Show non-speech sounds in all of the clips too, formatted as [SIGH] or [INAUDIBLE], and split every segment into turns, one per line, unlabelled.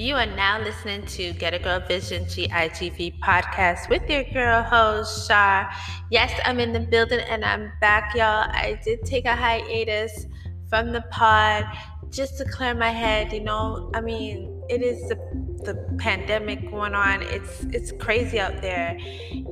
You are now listening to Get a Girl Vision GIGV podcast with your girl host, Shar. Yes, I'm in the building and I'm back, y'all. I did take a hiatus from the pod just to clear my head, you know. I mean, it is the, the pandemic going on. It's it's crazy out there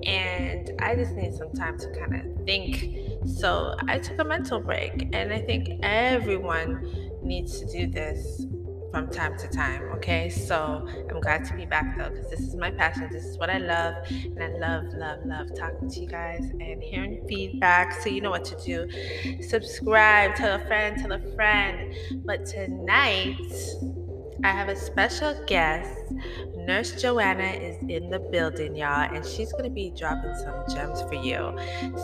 and I just need some time to kind of think. So, I took a mental break and I think everyone needs to do this from time to time. Okay, so I'm glad to be back though, because this is my passion. This is what I love, and I love, love, love talking to you guys and hearing feedback. So you know what to do. Subscribe, tell a friend, tell a friend. But tonight, I have a special guest. Nurse Joanna is in the building, y'all, and she's going to be dropping some gems for you.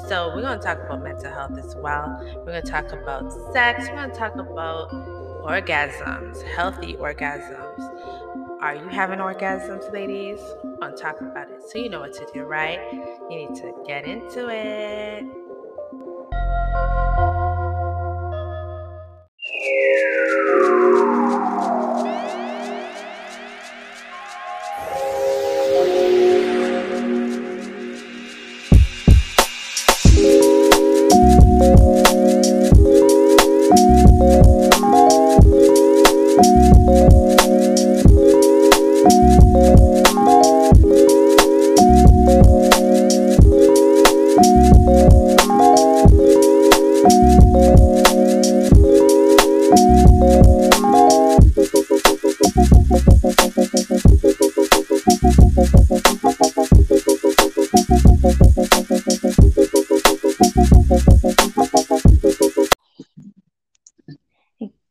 So, we're going to talk about mental health as well. We're going to talk about sex. We're going to talk about orgasms, healthy orgasms. Are you having orgasms, ladies? I'm talking about it. So you know what to do, right? You need to get into it.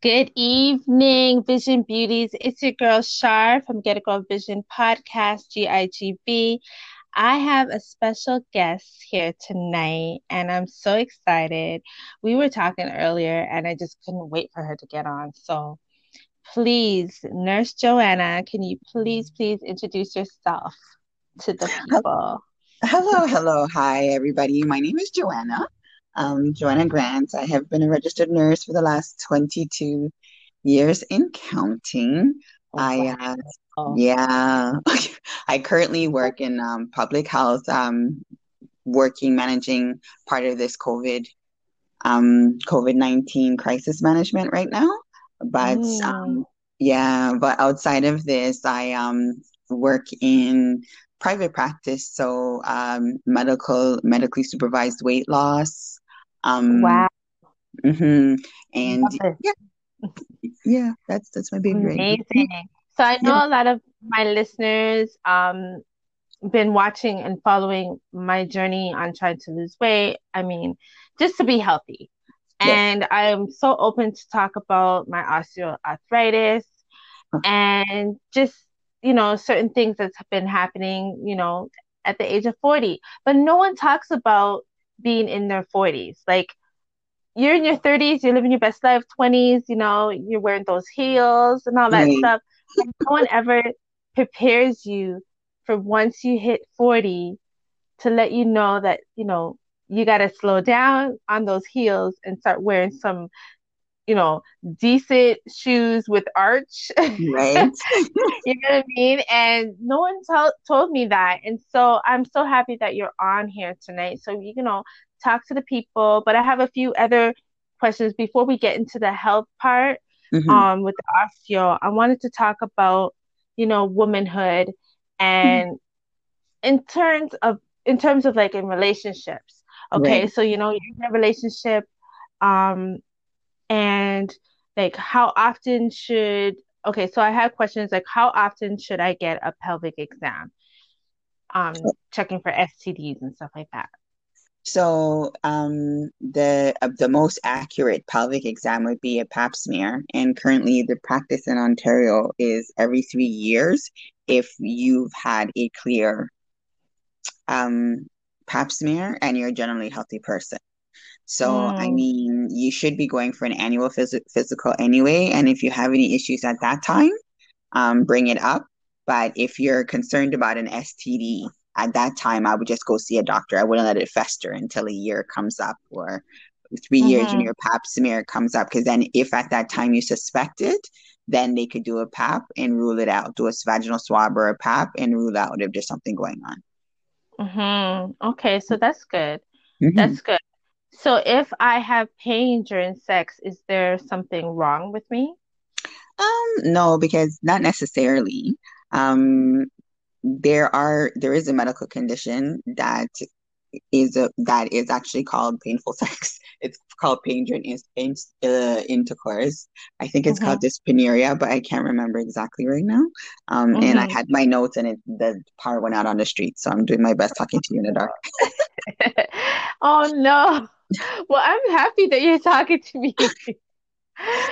Good evening, Vision Beauties. It's your girl Shar from Get a Girl Vision Podcast, GIGV. I have a special guest here tonight, and I'm so excited. We were talking earlier, and I just couldn't wait for her to get on. So, please, Nurse Joanna, can you please, please introduce yourself to the people?
Hello, hello. Hi, everybody. My name is Joanna um, Joanna Grant. I have been a registered nurse for the last 22 years in counting. Oh, I, uh, oh. yeah, [LAUGHS] I currently work in um, public health, um, working, managing part of this COVID, um, COVID 19 crisis management right now. But, mm. um, yeah, but outside of this, I um, work in private practice so um, medical medically supervised weight loss um, wow. Mm-hmm. And yeah, yeah, that's that's my big
Amazing. So I know yeah. a lot of my listeners um been watching and following my journey on trying to lose weight. I mean, just to be healthy. Yes. And I'm so open to talk about my osteoarthritis and just, you know, certain things that's been happening, you know, at the age of 40. But no one talks about being in their 40s. Like you're in your 30s, you're living your best life, 20s, you know, you're wearing those heels and all that mm-hmm. stuff. And no one ever prepares you for once you hit 40 to let you know that, you know, you got to slow down on those heels and start wearing some, you know, decent shoes with arch. [LAUGHS] Right. you know what I mean? And no one to- told me that. And so I'm so happy that you're on here tonight. So, you know, talk to the people. But I have a few other questions before we get into the health part mm-hmm. um, with the osteo. I wanted to talk about, you know, womanhood and mm-hmm. in terms of in terms of like in relationships. Okay, right. so you know, you're in a relationship, um, and like how often should okay, so I have questions like how often should I get a pelvic exam? Um, checking for STDs and stuff like that.
So um, the uh, the most accurate pelvic exam would be a Pap smear, and currently the practice in Ontario is every three years if you've had a clear um, Pap smear and you're a generally healthy person. So mm. I mean, you should be going for an annual phys- physical anyway, and if you have any issues at that time, um, bring it up. But if you're concerned about an STD, at that time I would just go see a doctor. I wouldn't let it fester until a year comes up or 3 mm-hmm. years when your pap smear comes up. Because then, if at that time you suspect it, then they could do a pap and rule it out. Do a vaginal swab or a pap and rule out if there's something going on.
Mm-hmm. Okay, so that's good. Mm-hmm. That's good. So if I have pain during sex, is there something wrong with me?
Um, no, because not necessarily. Um, there are there is a medical condition that is a that is actually called painful sex. [LAUGHS] It's called pain during in, in, uh, intercourse. I think it's mm-hmm. called dyspareunia, but I can't remember exactly right now. Um, mm-hmm. and I mm-hmm. had my notes, and it, the power went out on the street, so I'm doing my best talking to you in the dark. [LAUGHS]
oh no! Well, I'm happy that you're talking to me. [LAUGHS]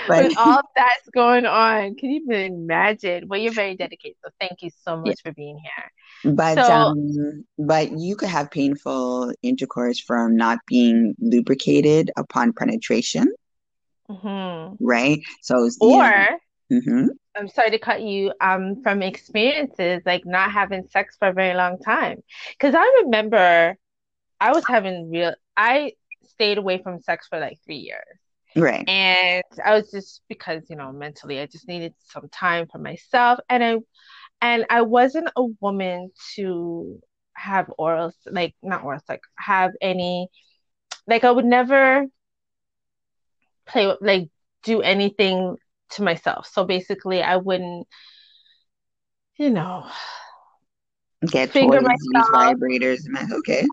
But, With all that's going on, can you even imagine? Well, you're very dedicated, so thank you so much yeah. for being here.
But so, um, but you could have painful intercourse from not being lubricated upon penetration, mm-hmm. right? So,
or mm-hmm. I'm sorry to cut you. Um, from experiences like not having sex for a very long time, because I remember I was having real. I stayed away from sex for like three years.
Right.
And I was just because, you know, mentally I just needed some time for myself and I and I wasn't a woman to have oral like not oral like have any like I would never play like do anything to myself. So basically I wouldn't you know
get finger toys, myself, vibrators. Okay.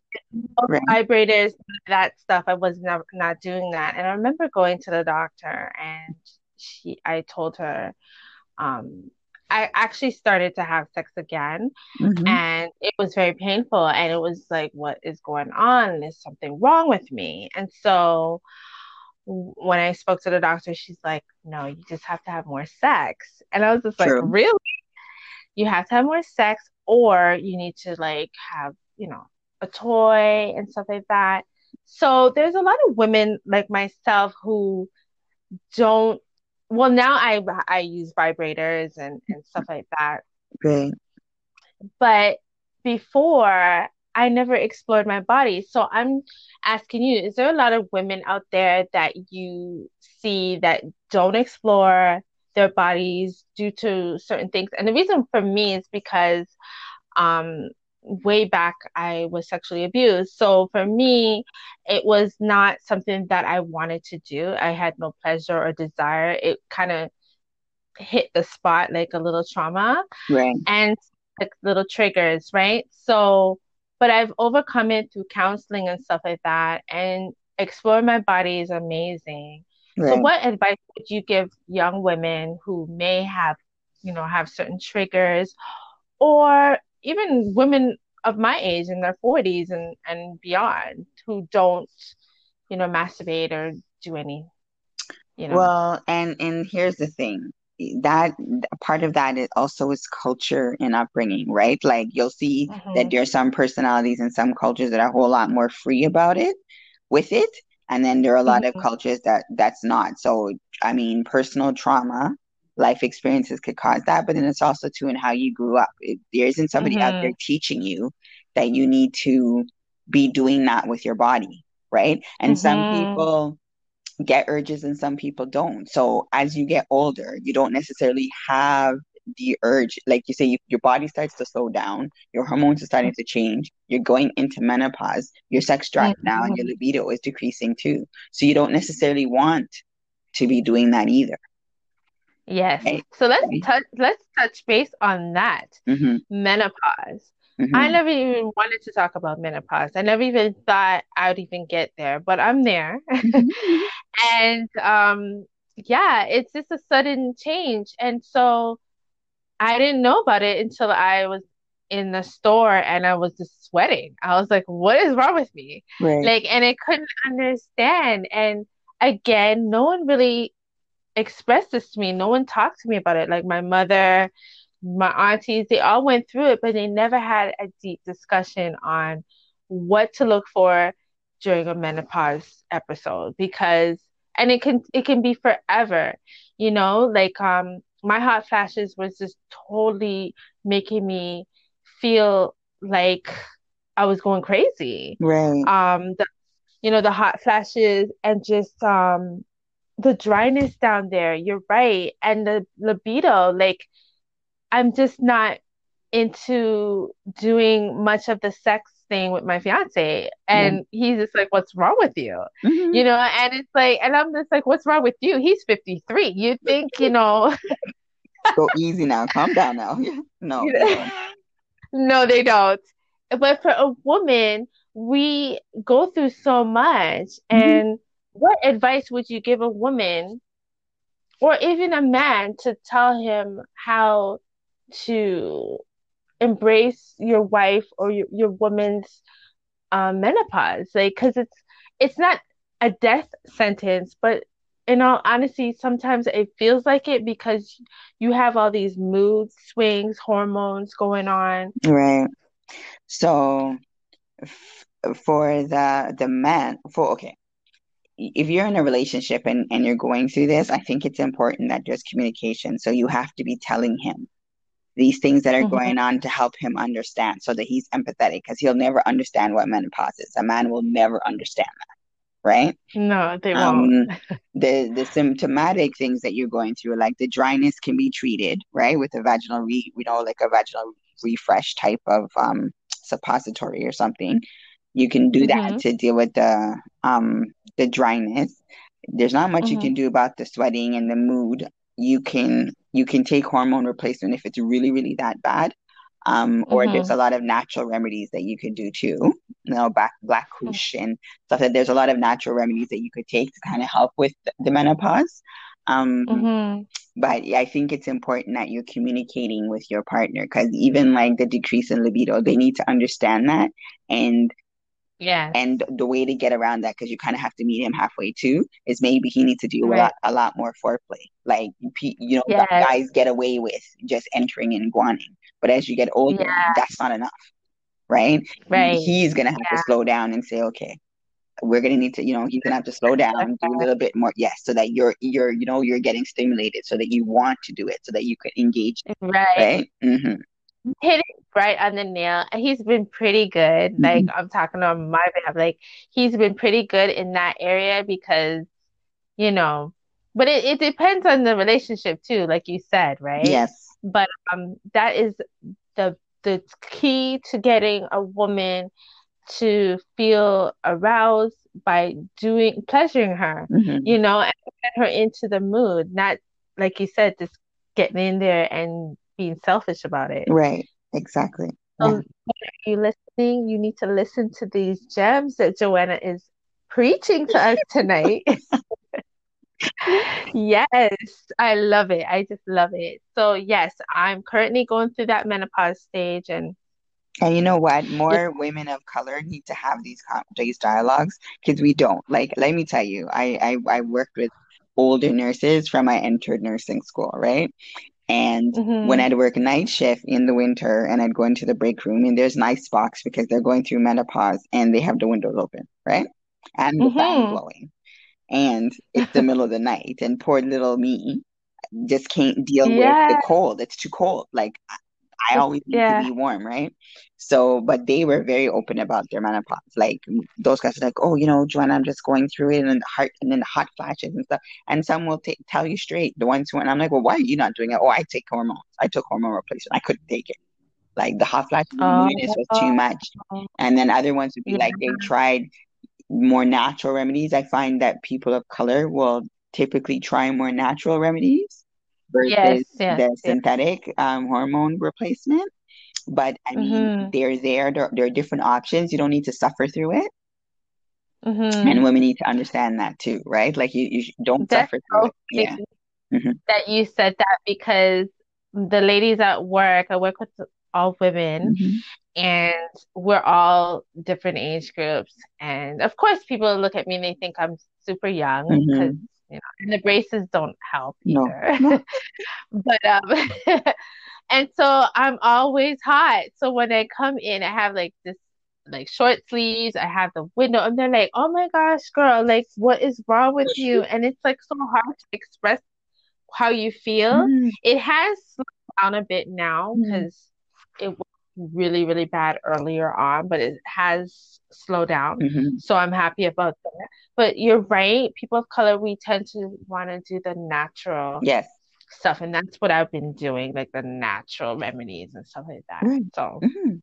Right. Vibrators, that stuff. I was never not doing that. And I remember going to the doctor and she I told her, um, I actually started to have sex again mm-hmm. and it was very painful and it was like, what is going on? Is something wrong with me? And so when I spoke to the doctor, she's like, no, you just have to have more sex. And I was just True. like, really? You have to have more sex or you need to like have, you know, a toy and stuff like that. So there's a lot of women like myself who don't well now I I use vibrators and, and stuff like that.
Right.
But before I never explored my body. So I'm asking you, is there a lot of women out there that you see that don't explore their bodies due to certain things? And the reason for me is because um way back I was sexually abused. So for me, it was not something that I wanted to do. I had no pleasure or desire. It kind of hit the spot like a little trauma.
Right.
And like little triggers, right? So but I've overcome it through counseling and stuff like that. And explore my body is amazing. Right. So what advice would you give young women who may have, you know, have certain triggers or even women of my age in their 40s and, and beyond who don't, you know, masturbate or do any, you know.
Well, and and here's the thing that part of that is also is culture and upbringing, right? Like you'll see mm-hmm. that there are some personalities in some cultures that are a whole lot more free about it, with it, and then there are a lot mm-hmm. of cultures that that's not. So I mean, personal trauma life experiences could cause that, but then it's also too in how you grew up. It, there isn't somebody mm-hmm. out there teaching you that you need to be doing that with your body, right? And mm-hmm. some people get urges and some people don't. So as you get older, you don't necessarily have the urge like you say you, your body starts to slow down your hormones are starting to change you're going into menopause your sex drive mm-hmm. now and your libido is decreasing too so you don't necessarily want to be doing that either
Yes. Right? So let's touch let's touch base on that. Mm-hmm. Menopause. Mm-hmm. I never even wanted to talk about menopause. I never even thought I would even get there, but I'm there. Mm-hmm. [LAUGHS] and um yeah, it's just a sudden change. And so I didn't know about it until I was in the store and I was just sweating. I was like, what is wrong with me? Right. Like, and I couldn't understand. And again, no one really expressed this to me. No one talked to me about it. Like my mother, my aunties, they all went through it, but they never had a deep discussion on what to look for during a menopause episode because and it can it can be forever you know like um my hot flashes was just totally making me feel like i was going crazy
right
um the, you know the hot flashes and just um the dryness down there. You're right. And the libido, like I'm just not into doing much of the sex thing with my fiance. And yeah. he's just like, What's wrong with you? Mm-hmm. You know, and it's like and I'm just like, What's wrong with you? He's 53. You think, you know [LAUGHS]
Go easy now. Calm down now. [LAUGHS] no. [LAUGHS]
no, they don't. But for a woman, we go through so much mm-hmm. and what advice would you give a woman or even a man to tell him how to embrace your wife or your, your woman's um, menopause like because it's it's not a death sentence but in all honesty sometimes it feels like it because you have all these mood swings hormones going on.
Right. So f- for the the man for okay. If you're in a relationship and, and you're going through this, I think it's important that there's communication. So you have to be telling him these things that are mm-hmm. going on to help him understand so that he's empathetic because he'll never understand what menopause is. A man will never understand that. Right?
No, they won't. Um, [LAUGHS]
the the symptomatic things that you're going through, like the dryness, can be treated, right, with a vaginal re, you know, like a vaginal refresh type of um, suppository or something. You can do mm-hmm. that to deal with the um the dryness. There's not much mm-hmm. you can do about the sweating and the mood. You can you can take hormone replacement if it's really really that bad. Um, or mm-hmm. there's a lot of natural remedies that you could do too. You know, black black cohosh and stuff. That there's a lot of natural remedies that you could take to kind of help with the menopause. Um, mm-hmm. But I think it's important that you're communicating with your partner because even like the decrease in libido, they need to understand that and
yeah.
And the way to get around that, because you kind of have to meet him halfway too, is maybe he needs to do right. a lot, a lot more foreplay. Like you know, yes. guys get away with just entering and guaning, but as you get older, yeah. that's not enough, right?
Right.
He's gonna have yeah. to slow down and say, okay, we're gonna need to, you know, he's gonna have to slow down, do a little bit more, yes, so that you're, you're, you know, you're getting stimulated, so that you want to do it, so that you can engage,
right?
Right. Mm-hmm
hit it right on the nail. He's been pretty good. Mm-hmm. Like I'm talking on my behalf. Like he's been pretty good in that area because, you know, but it, it depends on the relationship too, like you said, right?
Yes.
But um that is the the key to getting a woman to feel aroused by doing pleasuring her, mm-hmm. you know, and get her into the mood, not like you said, just getting in there and being selfish about it.
Right. Exactly.
Um, yeah. you listening, you need to listen to these gems that Joanna is preaching to us tonight. [LAUGHS] yes, I love it. I just love it. So yes, I'm currently going through that menopause stage and
and you know what? More women of color need to have these these dialogues because we don't. Like, let me tell you, I, I I worked with older nurses from I entered nursing school, right? And mm-hmm. when I'd work night shift in the winter and I'd go into the break room and there's nice box because they're going through menopause and they have the windows open, right? And the mm-hmm. fan blowing. And it's the middle of the night and poor little me just can't deal yeah. with the cold. It's too cold. Like I always need yeah. to be warm, right? So, but they were very open about their menopause. Like those guys are like, oh, you know, Joanna, I'm just going through it, and then the heart, and then the hot flashes and stuff. And some will t- tell you straight. The ones who, and I'm like, well, why are you not doing it? Oh, I take hormones. I took hormone replacement. I couldn't take it. Like the hot flashes oh, was too much. And then other ones would be yeah. like they tried more natural remedies. I find that people of color will typically try more natural remedies versus yes, yes, the yes. synthetic um, hormone replacement. But I mean, mm-hmm. they're there. There, there, are different options. You don't need to suffer through it. Mm-hmm. And women need to understand that too, right? Like you, you don't That's suffer through okay it.
Yeah. Mm-hmm. That you said that because the ladies at work, I work with all women, mm-hmm. and we're all different age groups. And of course, people look at me and they think I'm super young because mm-hmm you know, and the braces don't help either. No, [LAUGHS] no. but um, [LAUGHS] and so I'm always hot. So when I come in, I have like this like short sleeves. I have the window, and they're like, "Oh my gosh, girl! Like, what is wrong with you?" And it's like so hard to express how you feel. Mm. It has slowed down a bit now because mm. it was really, really bad earlier on, but it has slowed down.
hmm
So I'm happy about that. But you're right, people of color, we tend to want to do the natural
Yes.
stuff, and that's what I've been doing, like the natural remedies and stuff like that.
Right.
So
hmm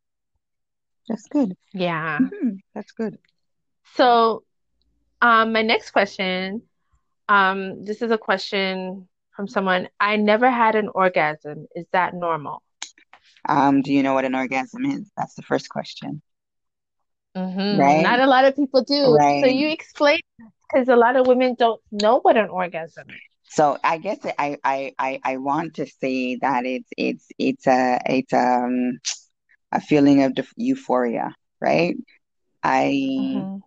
That's good.
yeah.
hmm That's good.
So um, my next question, um, this is a question from someone, I never had an orgasm. Is that normal?
Um, do you know what an orgasm is? That's the first question,
hmm
right?
Not a lot of people do. So you explain because a lot of women don't know what an orgasm is.
So I guess I I I I want to say that it's it's it's a it's um a feeling of euphoria, right? I
hmm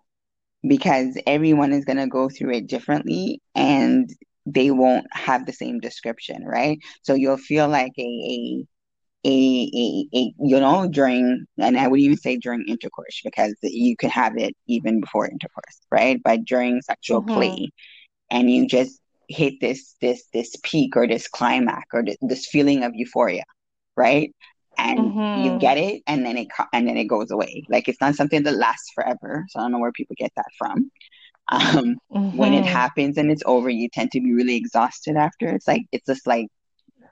because everyone is going to go through it differently and they won't have the same description, right? So you'll feel like a a a, a, a you know during and I would even say during intercourse because you can have it even before intercourse, right? But during sexual
hmm
play and you just hit this this this peak or this climax or this, this feeling of euphoria, right? And you
hmm
get it and then it and then it goes away. Like it's not something that lasts forever. So I don't know where people get that from. Um, when it
hmm
happens and it's over, you tend to be really exhausted after. It's like it's just like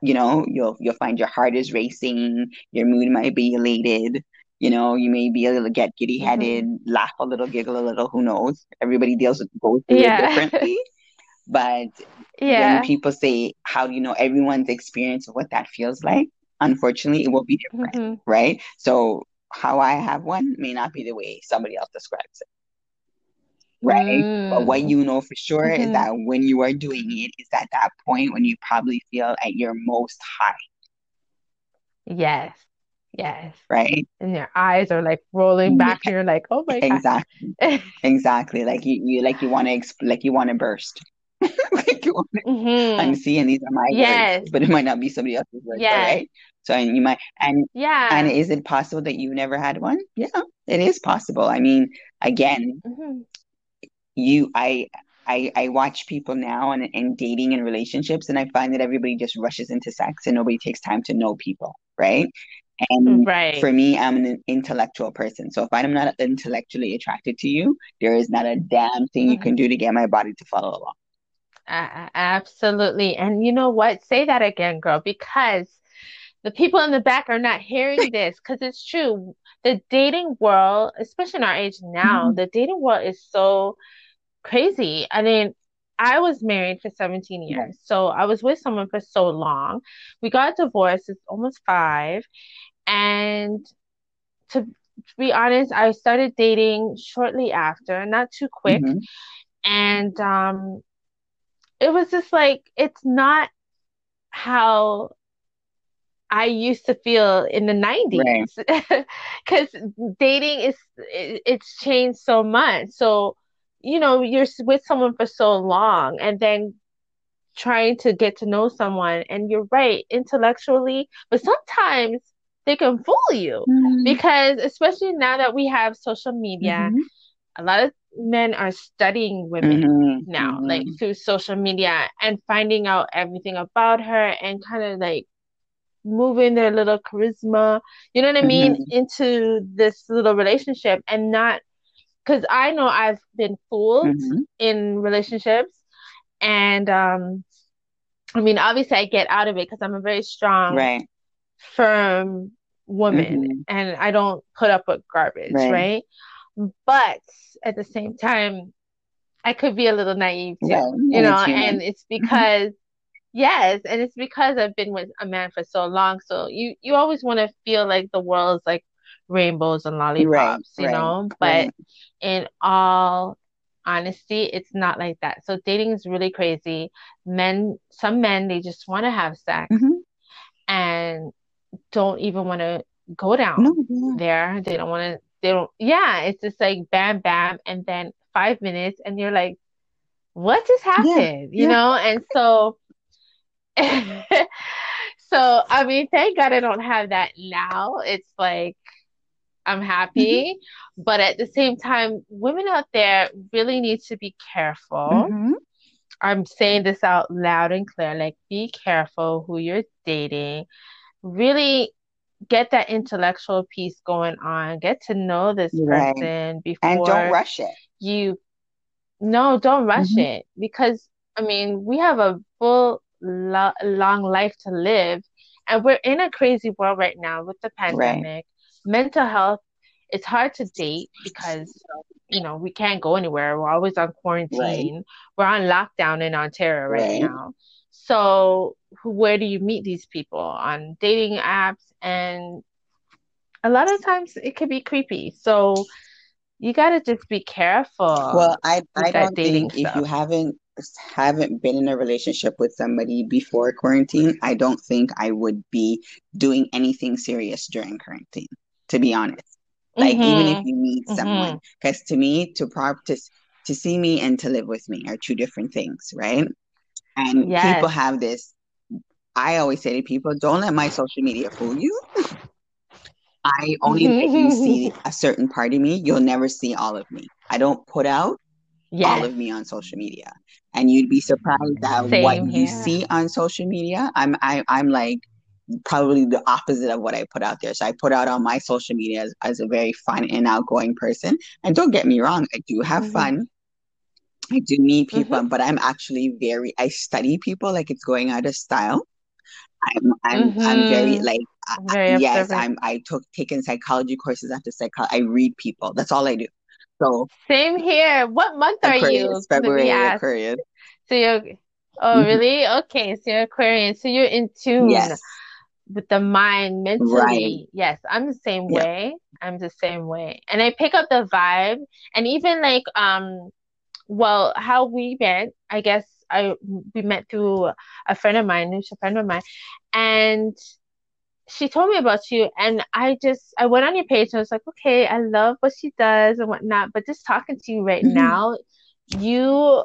you know you'll you'll find your heart is racing your mood might be elated you know you may be a little get giddy headed
hmm
laugh a little giggle a little who knows? Everybody deals with it
Yeah.
differently. [LAUGHS] But when people say how do you know everyone's experience of what that feels like? Unfortunately it will be different
hmm
right? So how i have one may not be the way somebody else describes it right but what
Mm.
you know for sure is
hmm
that when you are doing it is at that point when you probably feel at your most high
Yes. Yes.
right
And your eyes are like rolling back and you're like, oh my God.
Exactly, [LAUGHS] exactly. Like you, you like you want to exp like you want to burst. [LAUGHS] Like you want to, I'm seeing these are my words,
Yes.
but it might not be somebody else's words,
Yes.
right? So and you might and
yeah.
and is it possible that you never had one? Yeah, it is possible. I mean, again,
hmm
you I I I watch people now and and dating and relationships, and I find that everybody just rushes into sex and nobody takes time to know people, right? And
right.
for me, I'm an intellectual person. So if I'm not intellectually attracted to you, there is not a damn thing you can do to get my body to follow along.
A- absolutely. And you know what? Say that again, girl, because the people in the back are not hearing [LAUGHS] this because it's true. The dating world, especially in our age now,
Mhm.
the dating world is so crazy. I mean, I was married for 17
Right.
years, so I was with someone for so long. We got divorced, it's almost five. And to, to be honest, I started dating shortly after, not too quick.
hmm
And um, it was just like, it's not how I used to feel in the 90s because [LAUGHS] dating is it, it's changed so much. So, you know, you're with someone for so long and then trying to get to know someone and you're right, intellectually, but sometimes they can fool you
hmm
because especially now that we have social media,
hmm
a lot of men are studying women
hmm
now, like
hmm
through social media and finding out everything about her and kind of like moving their little charisma, you know what I mean,
hmm
into this little relationship and not because I know I've been fooled
hmm
in relationships and um I mean obviously I get out of it because I'm a very strong,
Right.
firm woman
hmm
and I don't put up with garbage,
Right.
right? But at the same time, I could be a little naive too, you
And
know,
it's
and it's
hmm
because Yes, and it's because I've been with a man for so long. So you you always want to feel like the world's like rainbows and
Right.
lollipops, you
Right.
know? But
Right.
in all honesty, it's not like that. So dating is really crazy. Men, some men, they just want to have sex
hmm
and don't even want to go down
No, yeah.
there. They don't want to, they don't, yeah, it's just like bam, bam, and then five minutes, and you're like, what just
Yeah.
happened? You
Yeah.
know? And so, [LAUGHS] So, I mean, thank God I don't have that now. It's like I'm happy, but at the same time, women out there really need to be careful.
hmm
I'm saying this out loud and clear, like be careful who you're dating. Really get that intellectual piece going on, get to know this
Right.
person before.
And don't rush it.
you no, don't rush
hmm
it because I mean, we have a full lo long life to live, and we're in a crazy world right now with the
Right.
Mental health, it's hard to date because, you know, we can't go anywhere. We're always on
Right.
quarantine. We're on lockdown in Ontario right
Right.
now. So, where do you meet these people? On dating apps, and a lot of times it could be creepy. So, you gotta just be careful
Well, i, I don't think if you haven't haven't been in a relationship with somebody before quarantine, I don't think I would be doing anything serious during quarantine, to be honest. Like even if
Mm-hmm.
you meet someone,
Mm-hmm.
because to me, to prop to to see me and to live with me are two different things, right? And people have this. I always say to people, don't let my social media fool you. I only let you see [LAUGHS] a certain part of me. You'll never see all of me. I don't put out all of me on social media. And you'd be surprised at what
Same
you see on social media. I'm I, I'm like probably the opposite of what I put out there. So I put out on my social media as, as a very fun and outgoing person. And don't get me wrong, I do have
Mm-hmm.
fun. I do meet
Mm-hmm.
people, but I'm actually very I study people like it's going out of style. I'm I'm I'm very
Mm-hmm.
like I, I- yes. I'm I took taken psychology courses after psychology. I read people. That's all I do. So
Same here. What month are
Aquarius,
you?
February. Aquarius.
So you're, oh,
Mhm.
really? Okay, so you're Aquarian. So you're in tune
Yes,
with the mind
right.
mentally. Yes, I'm the same
Yeah.
way. I'm the same way. And I pick up the vibe. And even like, um, well, how we met, I guess I we met through a friend of mine, who's a friend of mine, and she told me about you, and I just I went on your page and I was like, okay, I love what she does and whatnot, but just talking to you right
Mhm.
now, you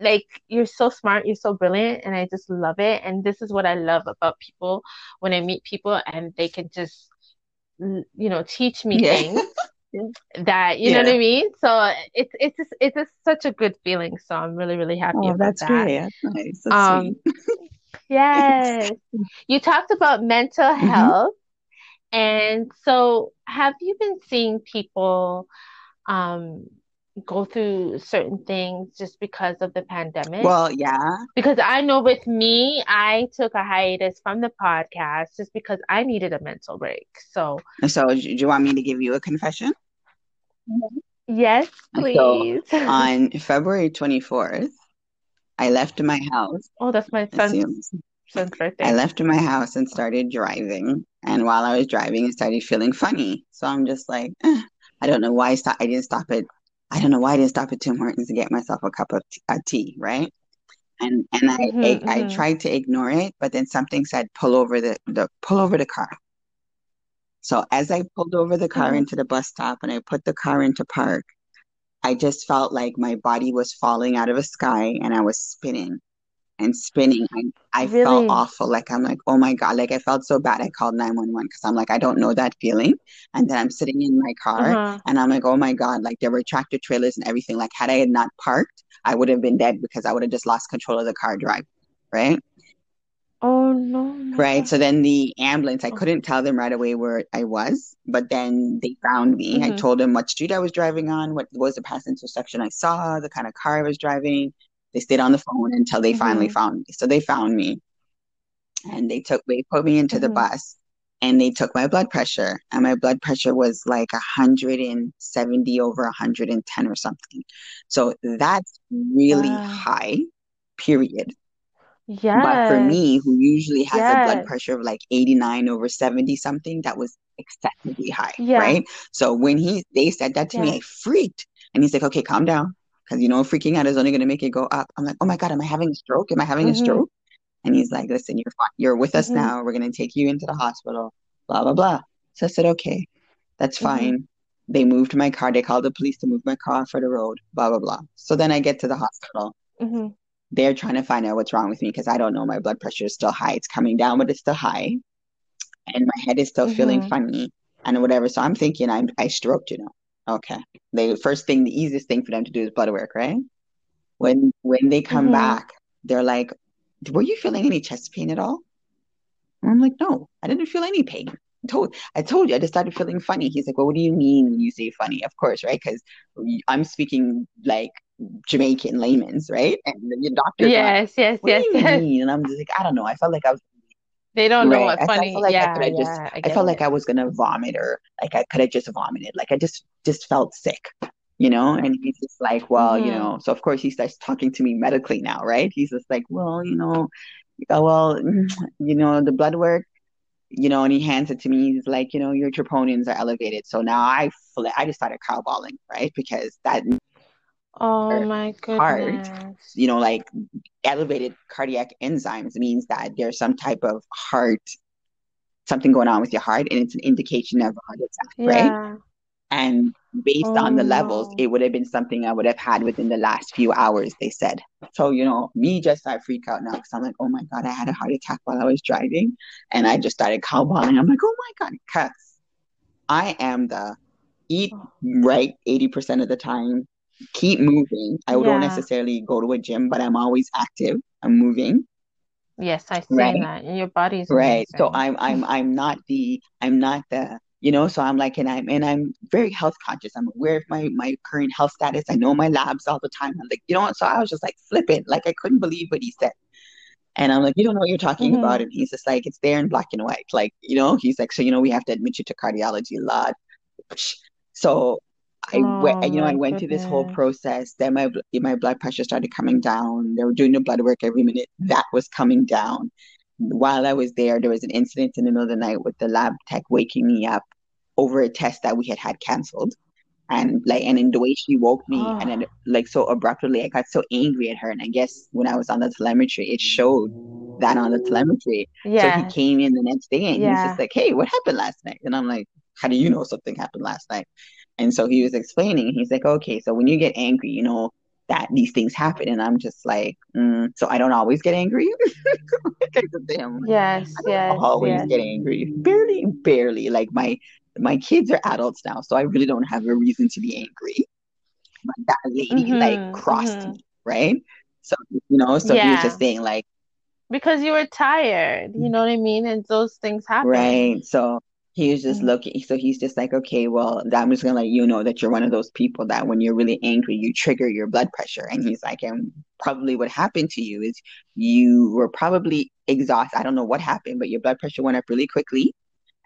like you're so smart, you're so brilliant, and I just love it. And this is what I love about people when I meet people and they can just you know teach me
Yeah.
things [LAUGHS] that you know what I mean. So it's it's just, it's just such a good feeling. So I'm really really happy
Oh,
about
that's
that.
great. That's nice. That's
Um, [LAUGHS] yes, you talked about mental
Mhm.
health, and so have you been seeing people um go through certain things just because of the pandemic?
Well, yeah.
Because I know with me, I took a hiatus from the podcast just because I needed a mental break. So,
So, do you want me to give you a confession?
yes,
So,
please.
on [LAUGHS] February 24th, I left my house.
Oh, that's my son's son's
I left my house and started driving. And while I was driving, I started feeling funny. So I'm just like, eh, I don't know why I stop. I didn't stop at. I don't know why I didn't stop at Tim Hortons to get myself a cup of tea, a tea, right? And and I,
Mm-hmm,
I I
mm-hmm.
tried to ignore it, but then something said pull over the the pull over the car. So as I pulled over the car
Mm-hmm.
into the bus stop and I put the car into park, I just felt like my body was falling out of a sky and I was spinning and spinning. I, I felt awful. Like I'm like, oh my God. Like I felt so bad. I called 911 because I'm like, I don't know that feeling. And then I'm sitting in my car
Uh-huh.
and I'm like, oh my God. Like there were tractor trailers and everything. Like had I had not parked, I would have been dead because I would have just lost control of the car drive. Right.
Oh no, my
Right. So then the ambulance, I
Oh.
couldn't tell them right away where I was, but then they found me. I
Mm-hmm.
told them what street I was driving on, what was the passenger section I saw, the kind of car I was driving. They stayed on the phone until they finally
Mm-hmm.
found me. So they found me and they took they put me into the
Mm-hmm.
bus and they took my blood pressure and my blood pressure was like 170 over 110 or something. So that's really
Wow.
high, period. yeah But for me, who usually has a blood pressure of like 89 over 70 something, that was excessively high,
Yeah.
right? So when he they said that to me, I freaked. And he's like, okay, calm down. Because you know, freaking out is only gonna make it go up. I'm like, oh my God, am I having a stroke? Am I having a
Mm-hmm.
stroke? And he's like, listen, you're fine. You're with us
Mm-hmm.
now. We're gonna take you into the hospital, blah, blah, blah. So I said, okay, that's
Mm-hmm.
fine. They moved my car. They called the police to move my car off of the road, blah, blah, blah. So then I get to the hospital.
Mm-hmm.
They're trying to find out what's wrong with me because I don't know. My blood pressure is still high. It's coming down, but it's still high. And my head is still feeling
Mm-hmm.
funny and whatever. So I'm thinking I'm I stroked, you know. Okay. The first thing, the easiest thing for them to do is blood work, right? When when they come
Mm-hmm.
back, they're like, were you feeling any chest pain at all? And I'm like, no, I didn't feel any pain. told I told you I just started feeling funny. He's like, well, what do you mean when you say funny? Of course, right? Because I'm speaking like Jamaican layman's, right? And the doctor,
yes, yes,
what
yes,
do you
yes.
mean? And I'm just like, I don't know. I felt like I was
They don't know
right.
what
I felt, I
funny.
felt like I
Yeah,
could have just
yeah, I
I
get
felt like. I was gonna vomit or like I could have just vomited. Like I just just felt sick, you know? And he's just like, well, you
Mm-hmm.
know, so of course he starts talking to me medically now, right? He's just like, well, you know, uh, well, [CLEARS THROAT] you know, the blood work you know, and he hands it to me. He's like, you know, your troponins are elevated. So now I fl I just started cowballing, right? Because that
Oh my
heart,
goodness.
you know, like elevated cardiac enzymes means that there's some type of heart, something going on with your heart, and it's an indication of a heart attack, right?
Yeah.
And based on
Oh
the levels,
oh.
it would have been something I would have had within the last few hours, they said. So, you know, me just I freak out now because I'm like, oh my God, I had a heart attack while I was driving. And I just started cowballing. I'm like, oh my God, because I am the eat right 80% of the time, keep moving. I don't necessarily go to a gym, but I'm always active. I'm moving,
Yes, I see
right?
that. Your body's
Right. So. I'm I'm I'm not the I'm not the you know, so I'm like and I'm and I'm very health conscious. I'm aware of my my current health status. I know my labs all the time. I'm like, you know what? So I was just like flippant. Like I couldn't believe what he said. And I'm like, you don't know what you're talking about.
Mm-hmm.
And he's just like, it's there in black and white. Like, you know, he's like, so you know, we have to admit you to cardiology a lot. So I went,
Oh
you know, I
my
went through this whole process. Then my my blood pressure started coming down. They were doing the blood work every minute. That was coming down. While I was there, there was an incident in the middle of the night with the lab tech waking me up over a test that we had had canceled. And like, and in the way she woke me, and then
Oh,
like so abruptly, I got so angry at her. And I guess when I was on the telemetry, it showed that on the telemetry. Yeah. So he came in the next day and he's just like, "Hey, what happened last night?" And I'm like, "How do you know something happened last night?" And so he was explaining. He's like, "Okay, so when you get angry, you know that these things happen." And I'm just like, mm, "So I don't always get angry." [LAUGHS] I just say, I'm like, I
Yes,
don't
yes,
always
yes.
get angry. Barely, barely. Like my my kids are adults now, so I really don't have a reason to be angry. But that lady like
Mm-hmm.
crossed
Mm-hmm.
me, right? So you know, so he was just saying like,
Because you were tired, you know what I mean? And those things happen.
right. So he was just
Mm.
looking. So he's just like, okay, well, I'm just gonna let you know that you're one of those people that when you're really angry, you trigger your blood pressure. And he's like, and probably what happened to you is you were probably exhausted. I don't know what happened, but your blood pressure went up really quickly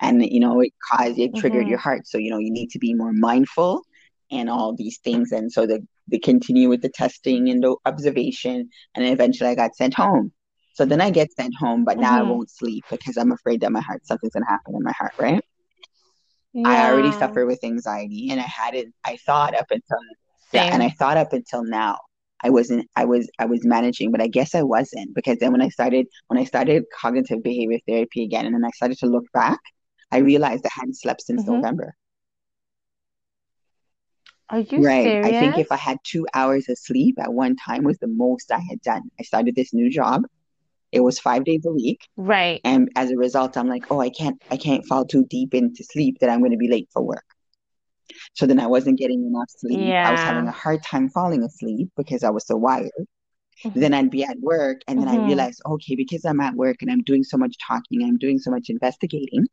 and you know it caused it triggered your
Mm-hmm.
heart so you know you need to be more mindful and all these things and so the they continue with the testing and the observation and eventually i got sent home so then i get sent home but now i
Mm-hmm.
won't sleep because i'm afraid that my heart something's going to happen in my heart right i already suffer with anxiety and i had it i thought up until yeah and i thought up until now i wasn't i was i was managing but i guess i wasn't because then when i started when i started cognitive behavior therapy again and then i started to look back I realized I hadn't slept since
Mm-hmm.
November.
Are you
Right. I think if I had two hours of sleep at one time was the most I had done. I started this new job. It was five days a week.
Right.
And as a result, I'm like, oh, I can't I can't fall too deep into sleep that I'm going to be late for work. So then I wasn't getting enough sleep. yeah. I was having a hard time falling asleep because I was so wired.
Mm-hmm.
Then I'd be at work and then I
Mm-hmm.
realized, okay, because I'm at work and I'm doing so much talking, I'm doing so much investigating,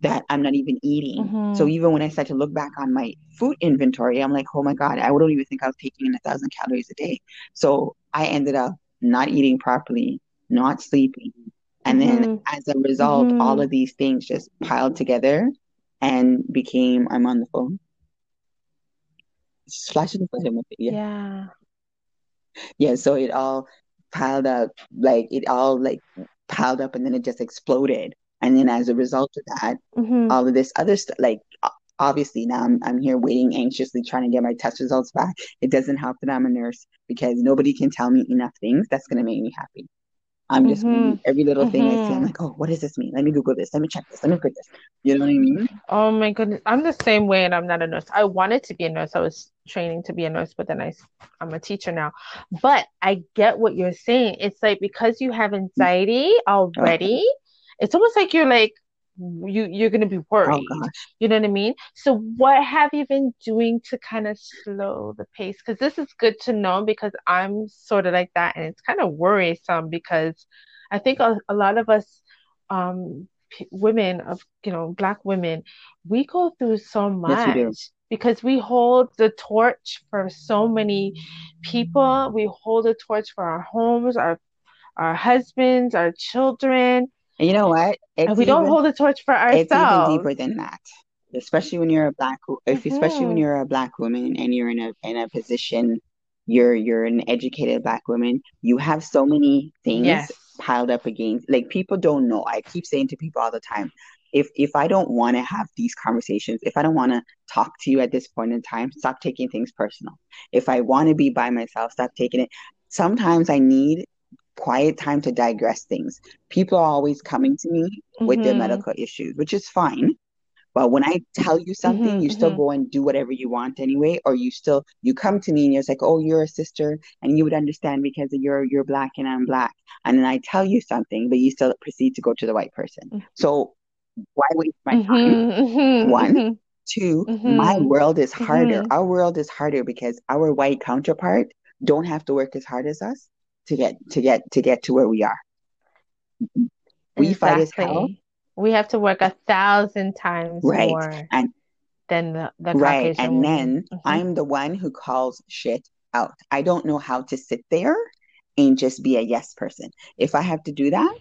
that I'm not even eating. So
Mm-hmm.
even when I start to look back on my food inventory, I'm like, oh my God, I don't even think I was taking in a thousand calories a day. So I ended up not eating properly, not sleeping. And then
Mm-hmm.
as a result, all
Mm-hmm.
of these things just piled together and became, I'm on the phone. Flashing the phone. Yeah.
Yeah.
Yeah. So it all piled up, like it all like piled up and then it just exploded. And then as a result of that,
Mm-hmm.
all of this other stuff, like obviously now I'm I'm here waiting anxiously trying to get my test results back. It doesn't help that I'm a nurse because nobody can tell me enough things that's gonna make me happy. I'm just
Mm-hmm.
every little thing I see, I'm
Mm-hmm.
like, oh, what does this mean? Let me Google this. Let me check this. Let me look this. You know what I mean?
Oh my goodness. I'm the same way and I'm not a nurse. I wanted to be a nurse. I was training to be a nurse, but then I, I'm a teacher now. But I get what you're saying. It's like because you have anxiety
Oh,
already, it's almost like you're like you you're gonna be
oh
worried.
gosh.
You know what I mean? So what have you been doing to kind of slow the pace? Because this is good to know because I'm sort of like that and it's kind of worrisome because I think a, a lot of us um p- women of you know black women we go through so
Yes,
much because we hold the torch for so many people we hold the torch for our homes our our husbands our children
And you know what?
and we don't
even
hold the torch for ourselves.
it's even deeper than that. Especially when you're a black, if mm-hmm. especially when you're a black woman and you're in a in a position, you're you're an educated black woman, you have so many things
yes
piled up against. Like people don't know. I keep saying to people all the time, if if I don't want to have these conversations, if I don't want to talk to you at this point in time, stop taking things personal. If I want to be by myself, stop taking it. Sometimes I need quiet time to digress things. People are always coming to me with their
hmm
medical issues, which is fine. But when I tell you something,
hmm
you still
hmm
go and do whatever you want anyway, or you still you come to me and you're like, oh, you're a sister, and you would understand because you're you're black and I'm black. And then I tell you something, but you still proceed to go to the white person. So why waste my time?
hmm
One.
hmm
Two, my world is harder. Our world is harder because our white counterpart don't have to work as hard as us to get to get to get to where we are. We fight as hell,
We have to work a thousand times
right?
more
And
than the, the
right,
Caucasian
and
woman.
then
hmm
I'm the one who calls shit out. I don't know how to sit there and just be a yes person. If I have to do that,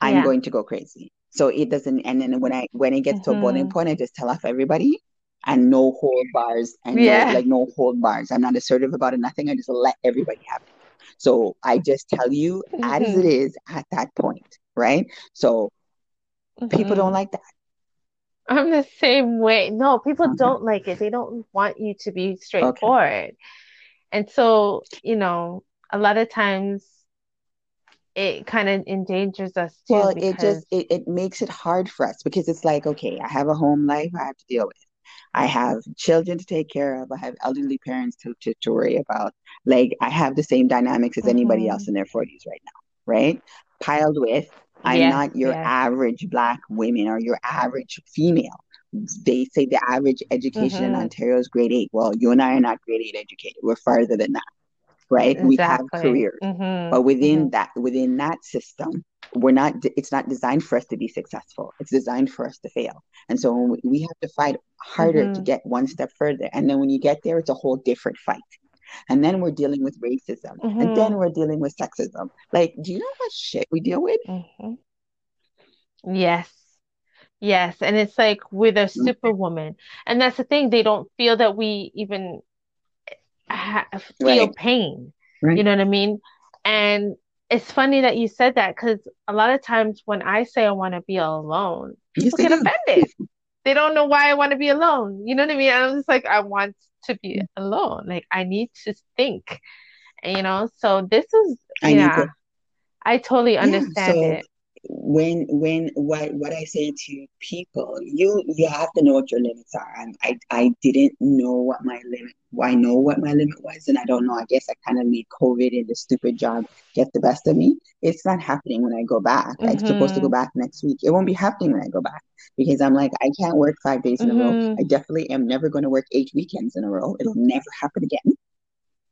I'm
Yeah.
going to go crazy. So it doesn't, and then when I when it gets to a boiling
hmm
point, I just tell off everybody and no hold bars and no
Yeah.
like no hold bars. I'm not assertive about it, nothing. I just let everybody have it. So I just tell you as it
hmm
is at that point, right? So people don't
hmm
like that.
I'm the same way. No, people
Okay.
don't like it. They don't want you to be
Okay.
straightforward. And so, you know, a lot of times it kind of endangers us too
Well, it just it, it makes it hard for us because it's like, okay, I have a home life I have to deal with. I have children to take care of. I have elderly parents to, to, to worry about. Like I have the same dynamics as anybody else
hmm
in their 40s right now, right? Piled with, I'm
Yes,
not your
yes.
average black women or your average female. They say the average education in
hmm
Ontario is grade eight. Well, you and I are not grade eight educated. We're farther than that, right? We have
Exactly.
careers,
hmm
but within that within that system, we're not. It's not designed for us to be successful. It's designed for us to fail. And so when we, we have to fight harder to
hmm
get one step further. And then when you get there, it's a whole different fight. And then we're dealing with racism, and then
hmm
we're dealing with sexism. Like, do you know what shit we deal with?
hmm Yes. Yes. And it's like we're the
Mm,
superwoman. And that's the thing. They don't feel that we even ha feel
Right,
pain.
right.
You know what I mean? And it's funny that you said that because a lot of times when I say I want to be alone, people
they
get
do.
offended. They don't know why I want to be alone. You know what I mean? I'm just like, I want to be mm. alone. Like I need to think, you know? So this is,
I
yeah, I totally
Yeah.
understand
So
it.
When when what what I say to people, you you have to know what your limits are. And I I didn't know what my limit. I know what my limit was, and I don't know. I guess I kind of made COVID and the stupid job get the best of me. It's not happening when I go back. I'm supposed to go
hmm
back next week. It won't be happening when I go back because I'm like I can't work five days in a row.
hmm
I definitely am never going to work eight weekends in a row. It'll never happen again,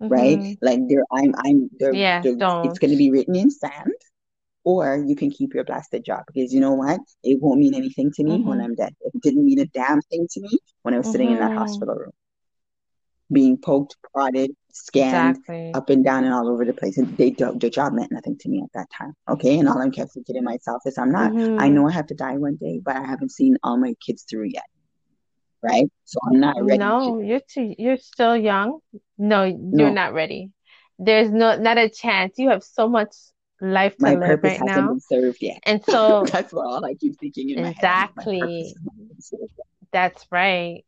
right?
hmm
Like there, I'm I'm there.
Yes,
there it's
don't.
going to be written in sand or you can keep your blasted job because you know what? It won't mean anything to me when
hmm
I'm dead. It didn't mean a damn thing to me when I was sitting in that hospital room, being poked, prodded, scanned
Exactly.
up and down and all over the place. And they the job meant nothing to me at that time. Okay. And all I'm kept thinking to myself is I'm not, I
hmm
know I have to die one day, but I haven't seen all my kids through yet. Right. So I'm not ready to,
No, you're too, you're still young. No, you're
no,
not ready. There's no, not a chance. You have so much life to
my
live
purpose
right
hasn't
now.
been served yet.
And [LAUGHS] so,
That's what all I keep thinking in my head. I'm like, my purpose
exactly,
has not been served yet.
that's right.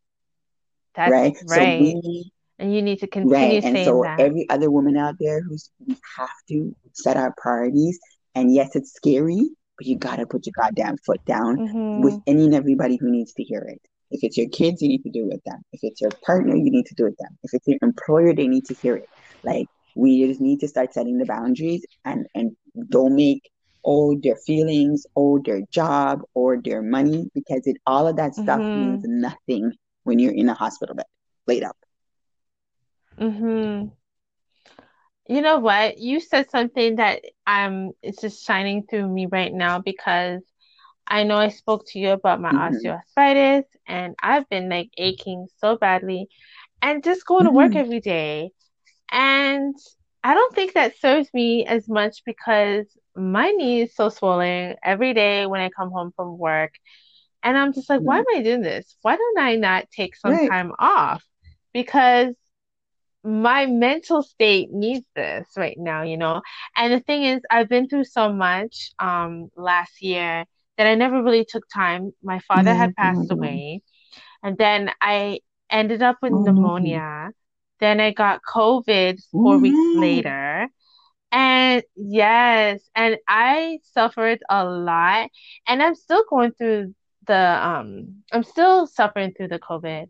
That's
Right. So
right.
we
And you need to continue
Right.
And
so
that.
every other woman out there who's we have to set our priorities. And yes, it's scary, but you gotta put your goddamn foot down with
hmm
any and everybody who needs to hear it. If it's your kids, you need to do it with them. If it's your partner, you need to do it with them. If it's your employer, they need to hear it. Like we just need to start setting the boundaries and and don't make oh their feelings, oh their job, or their money, because it all of that stuff means
hmm
nothing when you're in a hospital bed laid up.
hmm You know what? You said something that um is just shining through me right now because I know I spoke to you about my
Mhm.
osteoarthritis, and I've been like aching so badly and just going to work
Mhm.
every day. And I don't think that serves me as much because my knee is so swollen every day when I come home from work. And I'm just like, why mm-hmm.
am
I doing this? Why don't I not take some
Right.
time off? Because my mental state needs this right now, you know? And the thing is, I've been through so much um last year that I never really took time. My father
Yes.
had
mm-hmm.
passed
mm-hmm.
away, and then I ended up with
no.
pneumonia. Then I got COVID
Oh
four weeks later. And yes, and I suffered a lot, and I'm still going through the um I'm still suffering through the COVID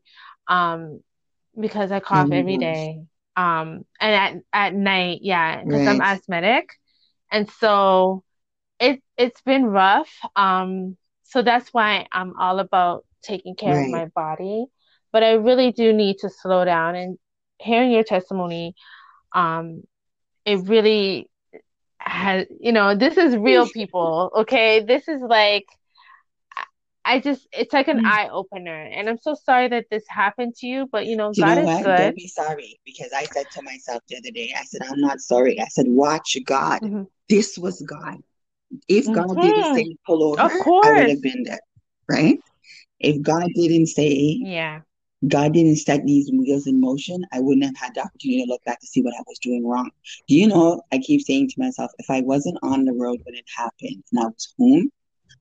um because I cough
my
every day. Um and at at night, yeah, because I'm asthmatic. And so it it's been rough. Um so that's why I'm all about taking care of my body. But I really do need to slow down and hearing your testimony, um it really has, you know, this is real [LAUGHS] people, okay? This is like, I just, it's like an eye opener. And I'm so sorry that this happened to you, but you know,
You
God
know
is
what? Don't be sorry because I said to myself the other day, I said, I'm not sorry. I said, watch God.
hmm
This was God. If God didn't
hmm
say pull over, I would have been there, right? If God didn't say,
Yeah.
God didn't set these wheels in motion, I wouldn't have had the opportunity to look back to see what I was doing wrong. Do you know? I keep saying to myself, if I wasn't on the road when it happened and I was home,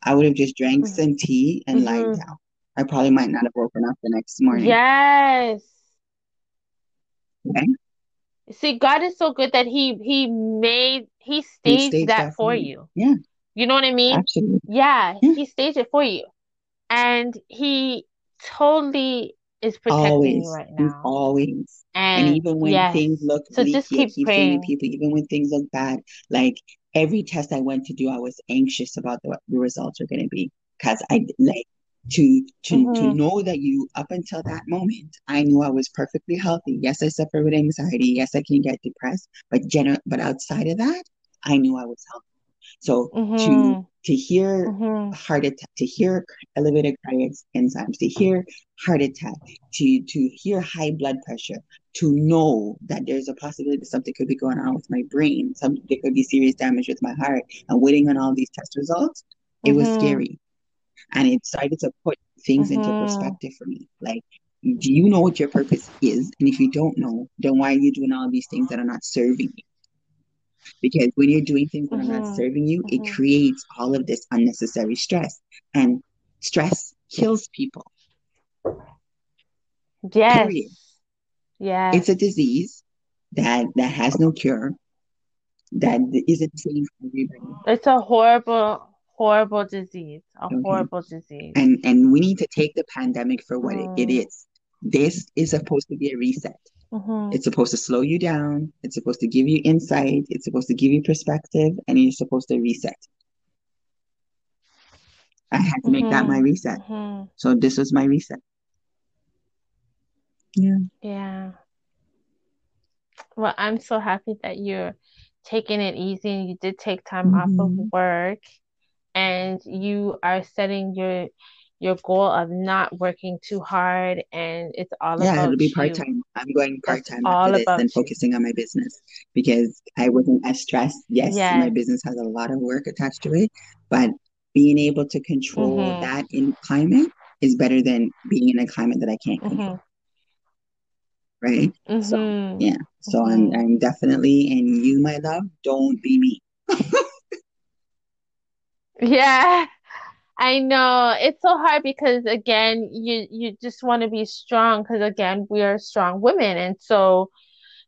I would have just drank some tea and lied
hmm
down. I probably might not have woken up the next morning.
Yes.
Okay?
See, God is so good that he he made he
He
staged
staged
that
that for
for
you.
you.
Yeah,
You know what I mean?
absolutely.
Yeah,
Yeah.
he staged it for you. And he totally is protecting you
Always.
right
He's
now.
always. And
And
even when
yes.
things look
So
bleak,
just keep
to
praying.
people, even when things look bad, like every test I went to do, I was anxious about the, what the results were going to be. Because I like to to to
hmm
know that you up until that moment, I knew I was perfectly healthy. Yes, I suffer with anxiety. Yes, I can get depressed, but gener but outside of that, I knew I was healthy. So to
hmm
to hear
hmm
heart attack, to hear elevated cardiac enzymes, to hear heart attack, to to hear high blood pressure, to know that there's a possibility that something could be going on with my brain, something there could be serious damage with my heart, and waiting on all these test results, it was
hmm
scary. And it started to put things into
hmm
perspective for me. Like, do you know what your purpose is? And if you don't know, then why are you doing all these things that are not serving you? Because when you're doing things that are not
hmm
serving you, it
hmm
creates all of this unnecessary stress. And stress kills people, period.
Yes.
It's a disease that that has no cure, that isn't safe for everybody.
It's a horrible, horrible disease. A
Okay.
horrible disease.
And and we need to take the pandemic for what it, it
Mm.
is. This is supposed to be a reset.
Hmm
It's supposed to slow you down. It's supposed to give you insight. It's supposed to give you perspective, and you're supposed to reset. I had to make that my reset.
hmm
So this was my reset. Yeah.
Yeah. Well, I'm so happy that you're taking it easy and you did take time off of
hmm
work and you are setting your your goal of not working too hard and it's all about.
Yeah, it'll be part time. I'm going part time after this and focusing on my business because I wasn't as stressed. Yes, my business has a lot of work attached to it, but being able to control
hmm
that in climate is better than being in a climate that I can't
hmm
control, right? So
hmm
yeah, so I'm
hmm
I'm definitely and you, my love, don't be me. [LAUGHS]
Yeah. I know. It's so hard because again, you you just want to be strong because again, we are strong women, and so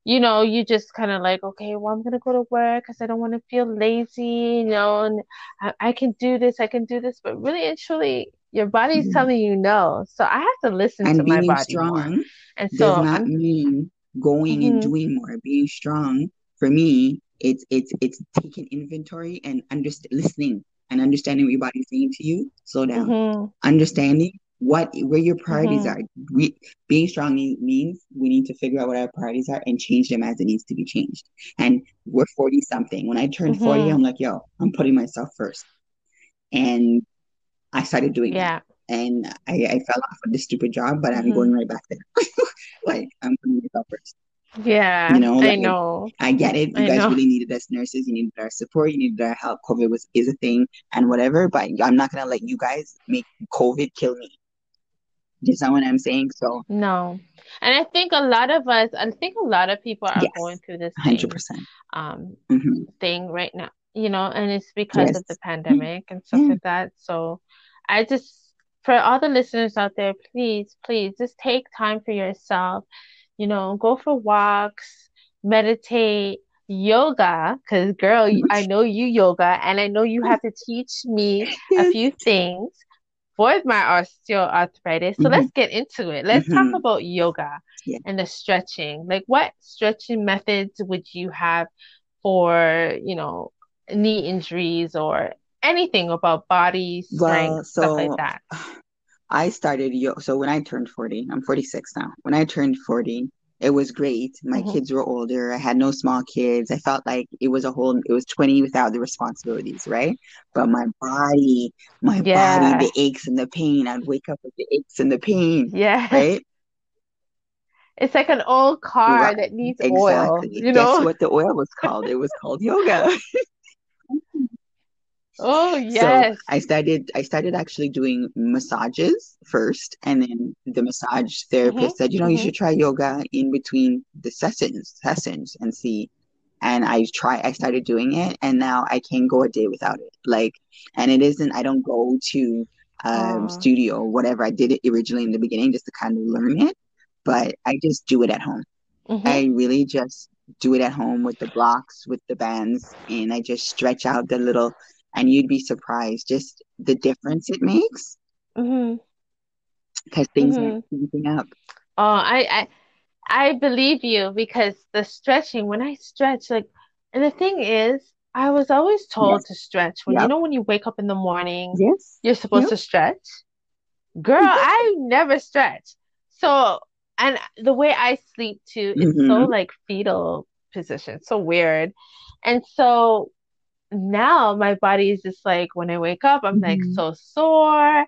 you know, you just kind of like, okay, well, I'm gonna go to work because I don't want to feel lazy, you know, and I, I can do this, I can do this, but really and truly, your body's
Yeah.
telling you no, so I have to listen to
And
my
being
body more,
strong
and
does not
I'm,
mean going and
hmm
doing more. Being strong for me, it's it's it's taking inventory and underst listening and understanding what your body's saying to you. Slow down.
hmm
Understanding what where your priorities
hmm
are. We, being strong means we need to figure out what our priorities are and change them as it needs to be changed. And we're 40 something. When I turned 40,
hmm
I'm like, yo, I'm putting myself first. And I started doing
Yeah.
that. And I, I fell off of this stupid job, but I'm
Mhm.
going right back there. [LAUGHS] Like I'm putting myself first.
Yeah.
You know,
I know.
I get it. You
I
guys
know.
really needed us nurses. You needed our support. You needed our help. COVID was is a thing and whatever. But I'm not gonna let you guys make COVID kill me. You know what I'm saying? So
No. And I think a lot of us, I think a lot of people are
yes,
going through this
hundred percent
um
Mm-hmm.
thing right now, you know, and it's because of
Yes.
the
Yeah.
pandemic and stuff
Yeah.
like that. So I just, for all the listeners out there, please, please just take time for yourself. You know, go for walks, meditate, yoga, because girl, I know you yoga, and I know you have to teach me a [LAUGHS] few things for my osteoarthritis. So
Mm-hmm.
let's get into it. Let's talk
Mm-hmm.
about yoga
Yeah.
and the stretching. Like, what stretching methods would you have for, you know, knee injuries or anything about body strength,
Well,
stuff like that? [SIGHS] [LAUGHS]
I started yo so when I turned 40, I'm 46 now. When I turned 40, it was great. My
hmm
kids were older. I had no small kids. I felt like it was a whole, it was 20 without the responsibilities, right? But my body, my body, the aches and the pain, I'd wake up with the aches and the pain,
Yeah.
right?
It's like an old car
Right.
that needs oil,
Exactly.
you
Guess
know?
what the oil was called? It was called yoga. [LAUGHS] [LAUGHS]
Oh,
So
yes.
I started I started actually doing massages first, and then the massage therapist
hmm
said, you know, you
hmm
should try yoga in between the sessions sessions and see. And I try I started doing it, and now I can go a day without it. Like, and it isn't I don't go to um studio or whatever. I did it originally in the beginning just to kind of learn it, but I just do it at home.
hmm
I really just do it at home with the blocks, with the bands, and I just stretch out the little, and you'd be surprised just the difference it makes because things
hmm
aren't up.
Oh, I, I I believe you because the stretching, when I stretch, like, and the thing is, I was always told
Yes.
to stretch when, you know, when you wake up in the morning,
Yes.
you're supposed
Yep.
to stretch. Girl, [LAUGHS] I never stretch. So, and the way I sleep too, it's so
hmm
like fetal position, so weird. And so now my body is just like, when I wake up, I'm like
hmm
so sore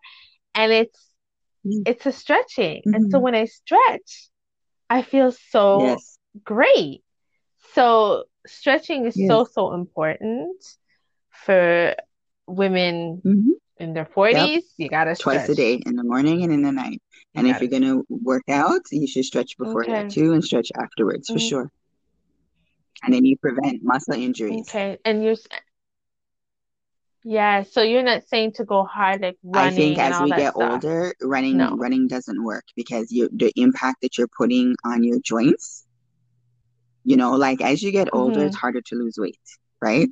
and it's, it's a stretching. And so
hmm
when I stretch, I feel so
Yes.
great. So stretching is so,
Yes.
so important for women
hmm
in their
Yep.
40s. You gotta stretch.
Twice a day, in the morning and in the night.
You
And if you're gonna work out, you should stretch before that too, and stretch afterwards for
Mhm.
sure. And then you prevent muscle injuries.
Okay. And you're, yeah, so you're not saying to go hard like running.
I think as we get
stuff.
older, running
No.
running doesn't work because you the impact that you're putting on your joints, you know, like as you get older, it's
hmm
harder to lose weight, right?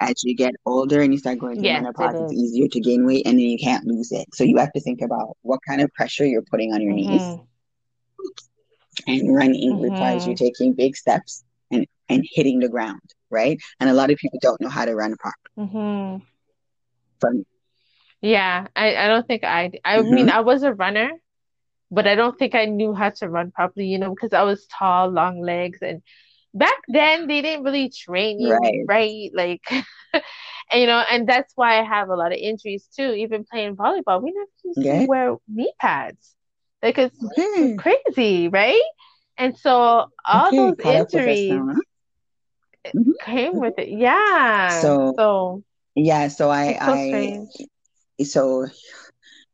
As you get older and you start going through
Yes, it
menopause, it's easier to gain weight and then you can't lose it. So you have to think about what kind of pressure you're putting on your knees.
hmm
And running requires you
hmm
taking big steps and and hitting the ground, right? And a lot of people don't know how to run properly. From
Yeah, I, I don't think I, I mean,
hmm
I was a runner, but I don't think I knew how to run properly, you know, because I was tall, long legs, and back then they didn't really train you
Right.
right, like, [LAUGHS] and you know, and that's why I have a lot of injuries too. Even playing volleyball, we never used to wear knee pads. Like it's crazy, right? And so all
Okay.
those
Caught up with us
injuries
now, huh? hmm
came with it. Yeah.
So
So
yeah, so I
so
I so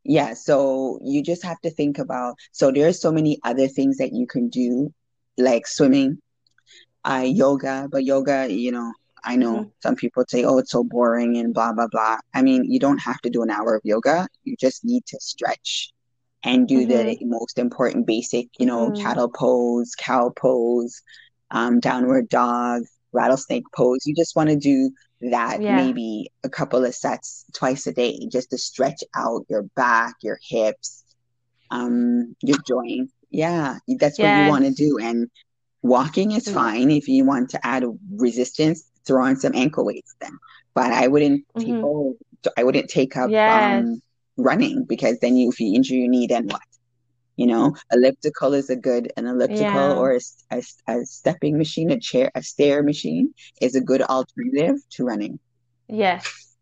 yeah, so you just have to think about so there are so many other things that you can do, like swimming, uh, yoga, but yoga, you know, I know
hmm
some people say, oh, it's so boring and blah blah blah. I mean, you don't have to do an hour of yoga. You just need to stretch and do
hmm
the most important basic, you know,
hmm
cattle pose, cow pose, um, downward dog, rattlesnake pose. You just want to do that
Yeah.
maybe a couple of sets twice a day just to stretch out your back, your hips, um, your joints. Yeah, that's what you want to do. And walking is
Mm,
fine if you want to add resistance, throw on some ankle weights then. But I wouldn't take
hmm
oh, I wouldn't take up
Yes.
um running because then you if you injure your knee, then what? You know, elliptical is a good an elliptical
Yeah.
or a stepping machine, a chair, a stair machine is a good alternative to running.
Yes.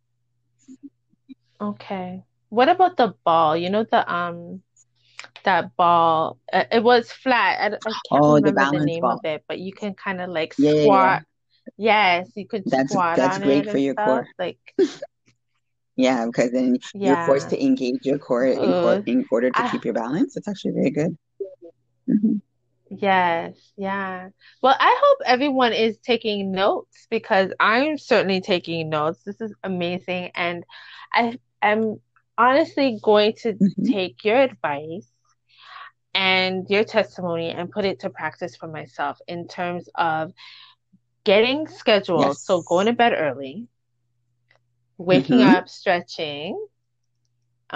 Okay. what about the ball? You know the um that ball. Uh, it was flat. I, I can't
Oh,
remember the
balance
name of it, but you can kind of like
Yeah, yeah, yeah.
squat. Yes, you could
That's
squat
that's
on it
great for your
stuff.
core.
Like, [LAUGHS]
Yeah, because then you're forced to engage your core in core in order to
I
keep your balance. It's actually very good. hmm
yes, yeah. Well, I hope everyone is taking notes because I'm certainly taking notes. This is amazing, and I am honestly going to
hmm
take your advice and your testimony and put it to practice for myself in terms of getting scheduled. So going to bed early, waking
hmm
up, stretching,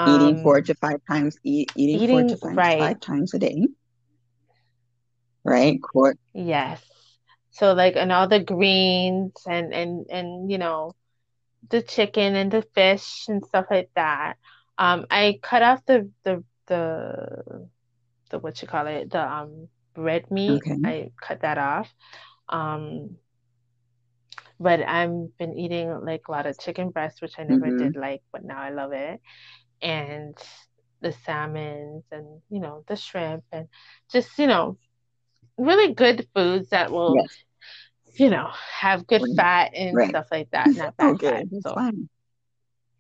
Eating four
um,
to five times, eat, eating four to five,
right.
five times a day, right? Core.
Yes. So like and all the greens and and and you know the chicken and the fish and stuff like that. Um, I cut off the the the the what you call it the um red meat.
Okay.
I cut that off. Um, but I've been eating like a lot of chicken breast, which I never
hmm
did like, but now I love it. And the salmons and you know the shrimp and just you know really good foods that will
Yes.
you know have good fat and
Right.
stuff like that, not bad
Okay,
fat.
that's
So
fine.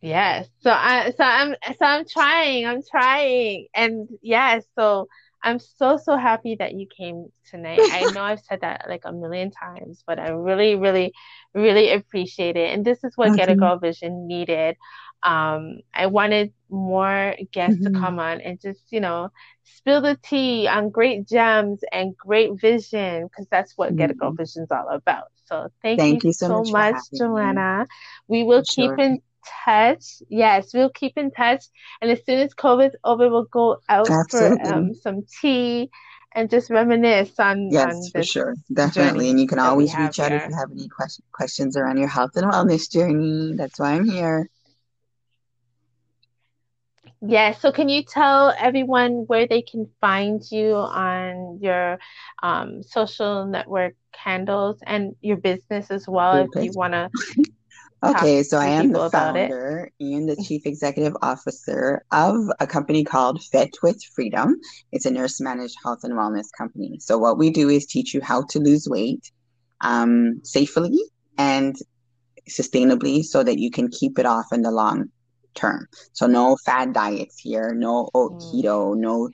yes, so I so I'm so I'm trying, I'm trying, and yes, so I'm so so happy that you came tonight. I know I've said that like a million times, but I really really really appreciate it, and this is what Get
It
Girl Vision needed. Um, I wanted more guests to
hmm
come on and just you know spill the tea on great gems and great vision because that's what Get It Girl Vision is all about. So thank you
Thank you so
so
much
much,
me.
Joanna. We will keep
Sure.
in touch. Yes, we'll keep in touch. And as soon as COVID's over, we'll go out for um some tea and just reminisce on
Yes,
on
for sure. Definitely. And you can always reach out if you have any question, questions around your health and wellness journey. That's why I'm here.
Yes, so can you tell everyone where they can find you on your um, social network handles and your business as well if you want to
Okay, so I am the
people about it?
founder and the chief executive officer of a company called Fit with Freedom. It's a nurse managed health and wellness company. So what we do is teach you how to lose weight um, safely and sustainably so that you can keep it off in the long term. So no fad diets here, no oh,
Mm,
keto, no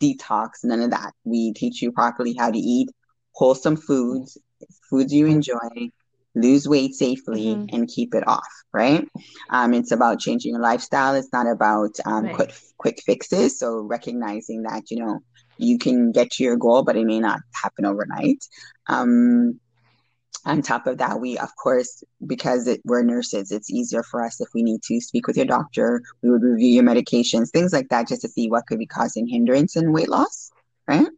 detox, none of that. We teach you properly how to eat wholesome foods, foods you enjoy, lose weight safely,
hmm
and keep it off, right? Um, it's about changing your lifestyle. It's not about um,
Right.
quick quick fixes. So recognizing that, you know, you can get to your goal, but it may not happen overnight. Um, on top of that, we, of course, because it, we're nurses, it's easier for us if we need to speak with your doctor. We would review your medications, things like that, just to see what could be causing hindrance in weight loss, right?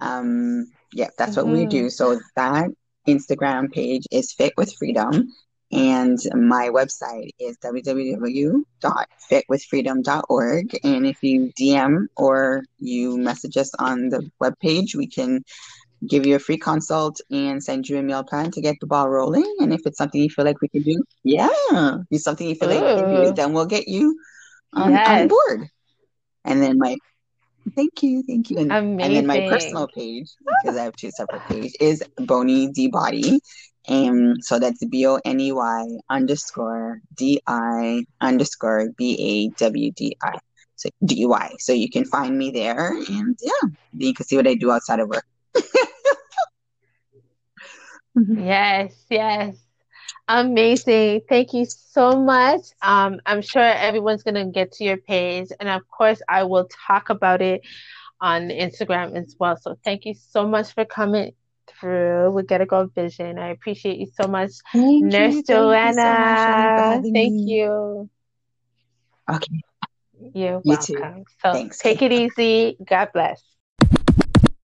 Um, yeah, that's what we do. So that Instagram page is Fit with Freedom, and my website is www.fitwithfreedom.org. And if you DM or you message us on the webpage, we can give you a free consult and send you a meal plan to get the ball rolling. And if it's something you feel like we can do, yeah, if it's something you feel like we can do, then we'll get you um, on
on
board. And then my thank you, thank you. And and then my personal page, because I have two separate pages, is Boney D Body. And so that's B O N E Y underscore D I underscore B A W D I. So D Y. So you can find me there and yeah, you can see what I do outside of work. [LAUGHS]
Yes, yes. Amazing. Thank you so much. Um, I'm sure everyone's gonna get to your page, and of course, I will talk about it on Instagram as well. So thank you so much for coming through with Get It Girl Vision. I appreciate you so much,
Thank
Nurse
you. Thank you so much,
Joanna. Thank
me.
you.
Okay,
You're
you too.
welcome. So
Thanks.
take it easy. God bless.